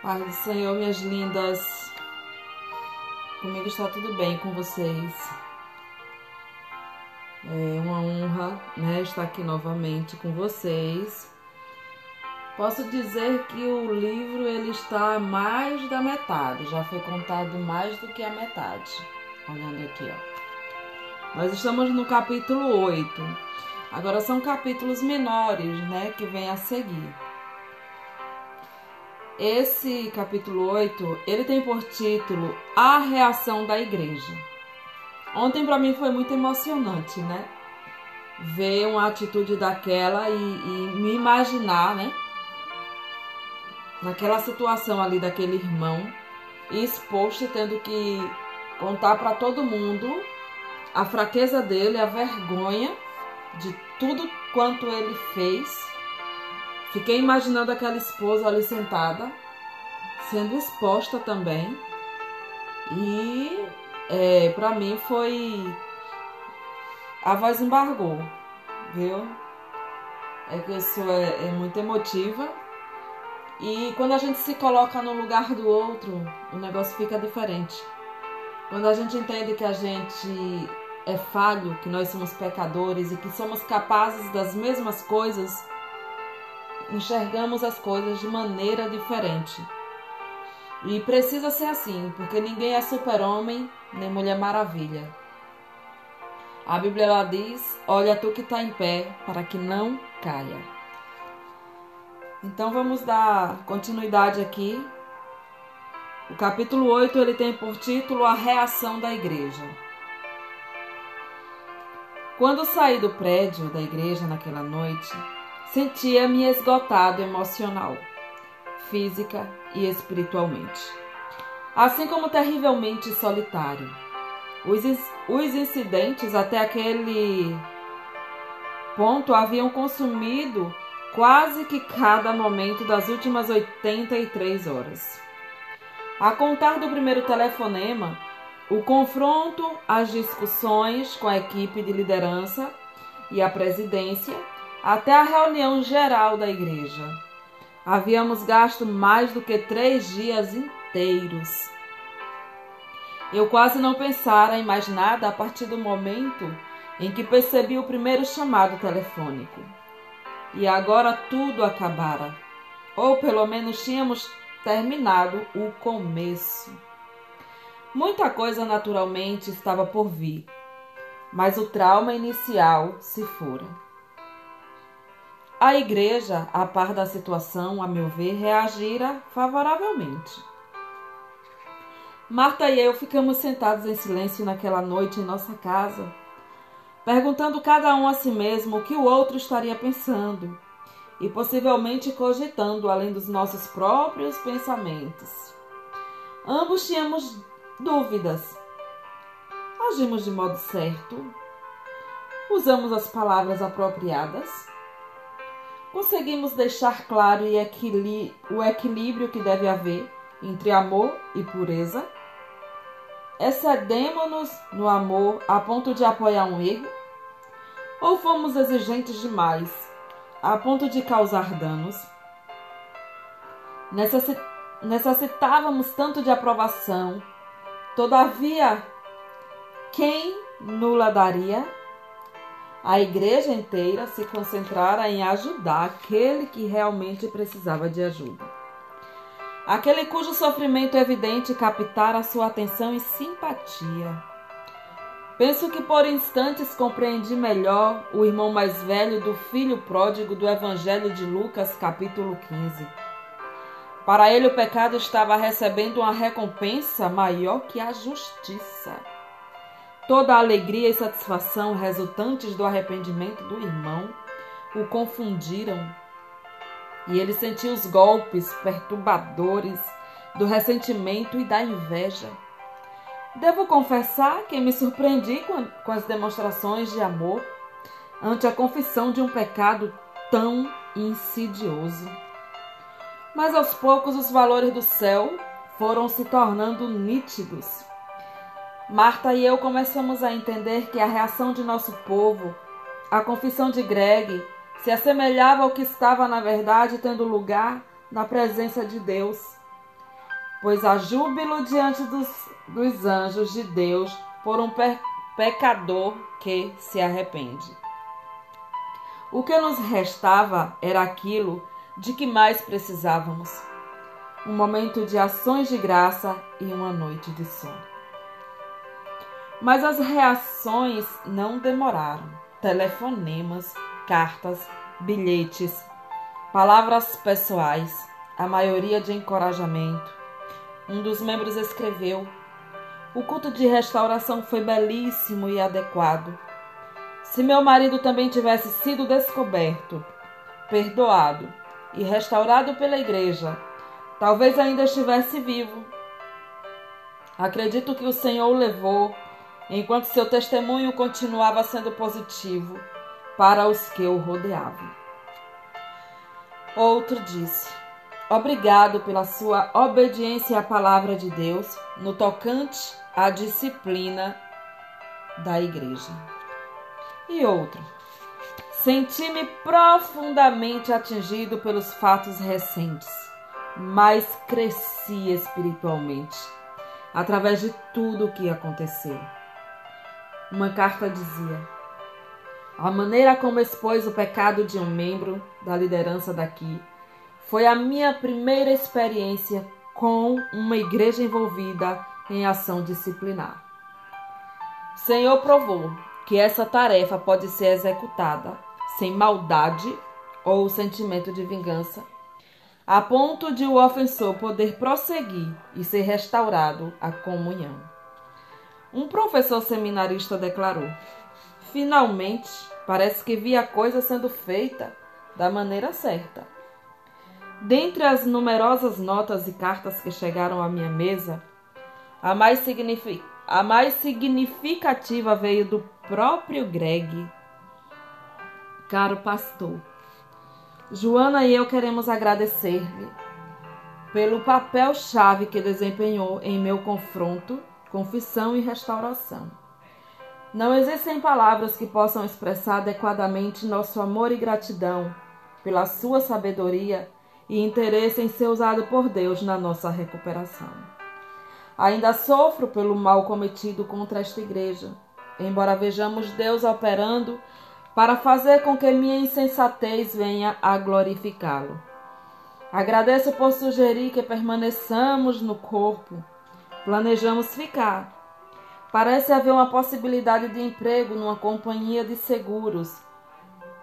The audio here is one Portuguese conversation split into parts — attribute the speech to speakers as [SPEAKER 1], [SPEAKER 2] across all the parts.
[SPEAKER 1] Paz do Senhor, minhas lindas. Comigo está tudo bem com vocês. É uma honra, né, estar aqui novamente com vocês. Posso dizer que o livro ele está mais da metade, já foi contado mais do que a metade. Olhando aqui, ó. Nós estamos no capítulo 8. Agora são capítulos menores, né, que vem a seguir. Esse capítulo 8, ele tem por título A Reação da Igreja. Ontem para mim foi muito emocionante, né? Ver uma atitude daquela e, e me imaginar, né? Naquela situação ali daquele irmão exposto tendo que contar para todo mundo a fraqueza dele, a vergonha de tudo quanto ele fez Fiquei imaginando aquela esposa ali sentada, sendo exposta também. E é, para mim foi. A voz embargou, viu? É que isso é, é muito emotiva. E quando a gente se coloca no lugar do outro, o negócio fica diferente. Quando a gente entende que a gente é falho, que nós somos pecadores e que somos capazes das mesmas coisas enxergamos as coisas de maneira diferente. E precisa ser assim, porque ninguém é super-homem nem mulher maravilha. A Bíblia ela diz: Olha tu que está em pé, para que não caia. Então vamos dar continuidade aqui. O capítulo 8 ele tem por título A Reação da Igreja. Quando saí do prédio da igreja naquela noite, Sentia-me esgotado emocional, física e espiritualmente, assim como terrivelmente solitário. Os, os incidentes até aquele ponto haviam consumido quase que cada momento das últimas 83 horas. A contar do primeiro telefonema, o confronto, as discussões com a equipe de liderança e a presidência até a reunião geral da igreja. Havíamos gasto mais do que três dias inteiros. Eu quase não pensara em mais nada a partir do momento em que percebi o primeiro chamado telefônico. E agora tudo acabara. Ou pelo menos tínhamos terminado o começo. Muita coisa naturalmente estava por vir, mas o trauma inicial se fora. A igreja, a par da situação, a meu ver, reagira favoravelmente. Marta e eu ficamos sentados em silêncio naquela noite em nossa casa, perguntando cada um a si mesmo o que o outro estaria pensando e possivelmente cogitando além dos nossos próprios pensamentos. Ambos tínhamos dúvidas. Agimos de modo certo? Usamos as palavras apropriadas? Conseguimos deixar claro o equilíbrio que deve haver entre amor e pureza? Excedemos-nos no amor a ponto de apoiar um erro? Ou fomos exigentes demais, a ponto de causar danos? Necessitávamos tanto de aprovação, todavia, quem nula daria? A igreja inteira se concentrara em ajudar aquele que realmente precisava de ajuda. Aquele cujo sofrimento evidente captara sua atenção e simpatia. Penso que por instantes compreendi melhor o irmão mais velho do filho pródigo do Evangelho de Lucas, capítulo 15. Para ele, o pecado estava recebendo uma recompensa maior que a justiça. Toda a alegria e satisfação resultantes do arrependimento do irmão o confundiram e ele sentiu os golpes perturbadores do ressentimento e da inveja. Devo confessar que me surpreendi com as demonstrações de amor ante a confissão de um pecado tão insidioso. Mas aos poucos os valores do céu foram se tornando nítidos Marta e eu começamos a entender que a reação de nosso povo, a confissão de Greg, se assemelhava ao que estava, na verdade, tendo lugar na presença de Deus. pois há júbilo diante dos, dos anjos de Deus por um pe pecador que se arrepende. O que nos restava era aquilo de que mais precisávamos: um momento de ações de graça e uma noite de sono. Mas as reações não demoraram. Telefonemas, cartas, bilhetes, palavras pessoais, a maioria de encorajamento. Um dos membros escreveu: O culto de restauração foi belíssimo e adequado. Se meu marido também tivesse sido descoberto, perdoado e restaurado pela igreja, talvez ainda estivesse vivo. Acredito que o Senhor o levou enquanto seu testemunho continuava sendo positivo para os que o rodeavam. Outro disse: Obrigado pela sua obediência à palavra de Deus no tocante à disciplina da igreja. E outro: Senti-me profundamente atingido pelos fatos recentes, mas cresci espiritualmente através de tudo o que aconteceu. Uma carta dizia: A maneira como expôs o pecado de um membro da liderança daqui foi a minha primeira experiência com uma igreja envolvida em ação disciplinar. O Senhor provou que essa tarefa pode ser executada sem maldade ou sentimento de vingança, a ponto de o ofensor poder prosseguir e ser restaurado à comunhão. Um professor seminarista declarou: Finalmente, parece que vi a coisa sendo feita da maneira certa. Dentre as numerosas notas e cartas que chegaram à minha mesa, a mais, a mais significativa veio do próprio Greg. Caro pastor, Joana e eu queremos agradecer-lhe pelo papel-chave que desempenhou em meu confronto, confissão e restauração. Não existem palavras que possam expressar adequadamente nosso amor e gratidão pela sua sabedoria e interesse em ser usado por Deus na nossa recuperação. Ainda sofro pelo mal cometido contra esta igreja, embora vejamos Deus operando para fazer com que minha insensatez venha a glorificá-lo. Agradeço por sugerir que permaneçamos no corpo. Planejamos ficar. Parece haver uma possibilidade de emprego numa companhia de seguros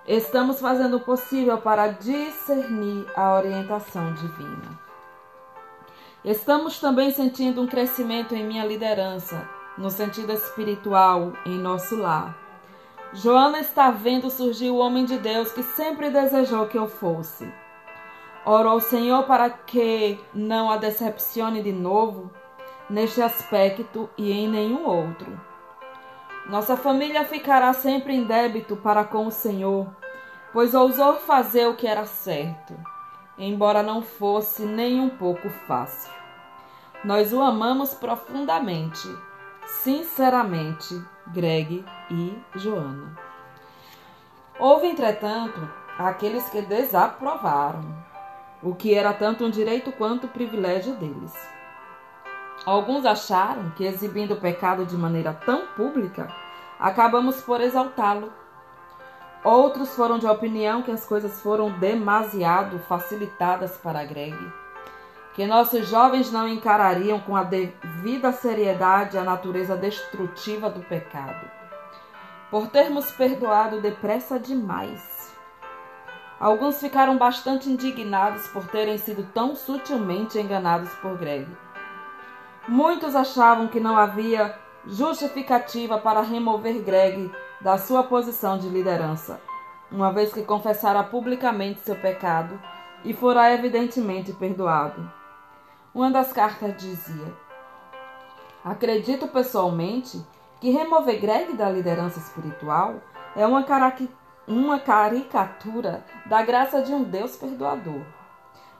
[SPEAKER 1] Estamos fazendo o possível para discernir a orientação divina. Estamos também sentindo um crescimento em minha liderança, no sentido espiritual, em nosso lar. Joana está vendo surgir o homem de Deus que sempre desejou que eu fosse. Oro ao Senhor para que não a decepcione de novo neste aspecto e em nenhum outro. Nossa família ficará sempre em débito para com o Senhor, pois ousou fazer o que era certo, embora não fosse nem um pouco fácil. Nós o amamos profundamente, sinceramente, Greg e Joana. Houve, entretanto, aqueles que desaprovaram, o que era tanto um direito quanto um privilégio deles. Alguns acharam que, exibindo o pecado de maneira tão pública, acabamos por exaltá-lo. Outros foram de opinião que as coisas foram demasiado facilitadas para Greg, que nossos jovens não encarariam com a devida seriedade a natureza destrutiva do pecado, por termos perdoado depressa demais. Alguns ficaram bastante indignados por terem sido tão sutilmente enganados por Greg Muitos achavam que não havia justificativa para remover Greg da sua posição de liderança, uma vez que confessara publicamente seu pecado e fora evidentemente perdoado. Uma das cartas dizia: Acredito pessoalmente que remover Greg da liderança espiritual é uma, uma caricatura da graça de um Deus perdoador.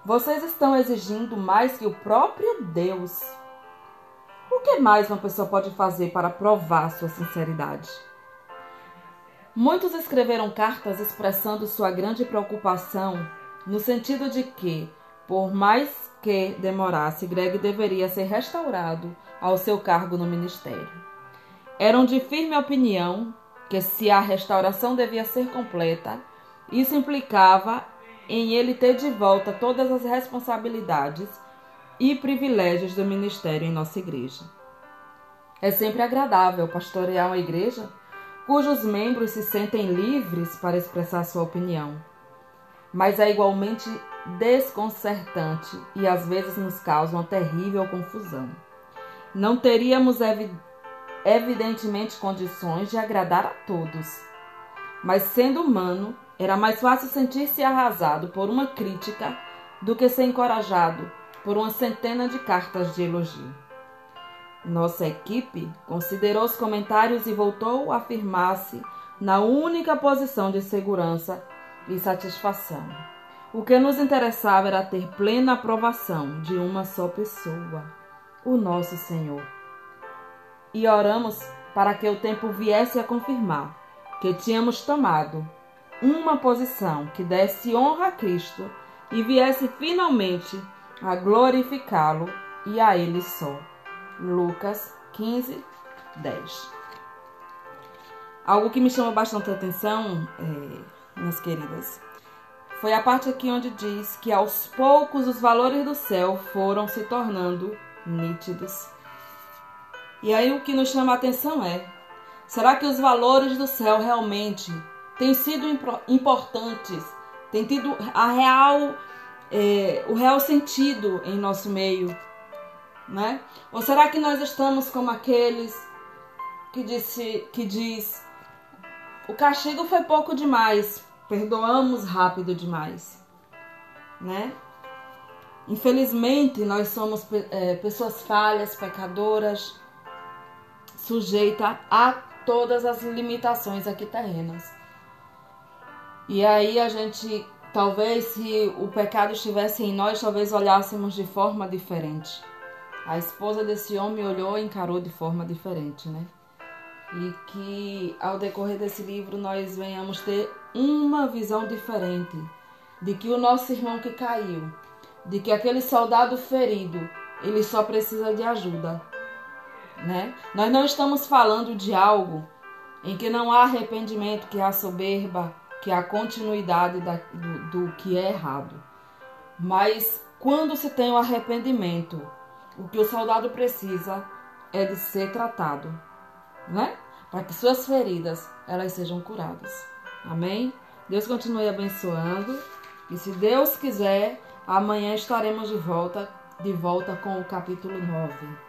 [SPEAKER 1] Vocês estão exigindo mais que o próprio Deus o que mais uma pessoa pode fazer para provar sua sinceridade? Muitos escreveram cartas expressando sua grande preocupação, no sentido de que, Por mais que demorasse, Greg deveria ser restaurado ao seu cargo no ministério. Eram de firme opinião que, se a restauração devia ser completa, isso implicava em ele ter de volta todas as responsabilidades e privilégios do ministério em nossa igreja. É sempre agradável pastorear uma igreja cujos membros se sentem livres para expressar sua opinião, mas é igualmente desconcertante e às vezes nos causa uma terrível confusão. Não teríamos evidentemente condições de agradar a todos, mas sendo humano, era mais fácil sentir-se arrasado por uma crítica do que ser encorajado por uma centena de cartas de elogio. Nossa equipe considerou os comentários e voltou a afirmar-se na única posição de segurança e satisfação. O que nos interessava era ter plena aprovação de uma só pessoa, o nosso Senhor. E oramos para que o tempo viesse a confirmar que tínhamos tomado uma posição que desse honra a Cristo e viesse finalmente a glorificá-lo e a Ele só. Lucas 15, 10. Algo que me chama bastante atenção, é, minhas queridas, foi a parte aqui onde diz que aos poucos os valores do céu foram se tornando nítidos. E aí o que nos chama a atenção é: será que os valores do céu realmente têm sido importantes, têm tido a real, é, o real sentido em nosso meio? né? Ou será que nós estamos como aqueles que, disse, que diz o castigo foi pouco demais, perdoamos rápido demais, né? Infelizmente, nós somos é, pessoas falhas, pecadoras, sujeita a todas as limitações aqui terrenas. E aí a gente, talvez se o pecado estivesse em nós, talvez olhássemos de forma diferente a esposa desse homem olhou e encarou de forma diferente, né? E que ao decorrer desse livro nós venhamos ter uma visão diferente de que o nosso irmão que caiu, de que aquele soldado ferido, ele só precisa de ajuda, né? Nós não estamos falando de algo em que não há arrependimento, que há soberba, que há continuidade da, do, do que é errado. Mas quando se tem o arrependimento, o que o soldado precisa é de ser tratado, né? Para que suas feridas elas sejam curadas. Amém? Deus continue abençoando e se Deus quiser, amanhã estaremos de volta, de volta com o capítulo 9.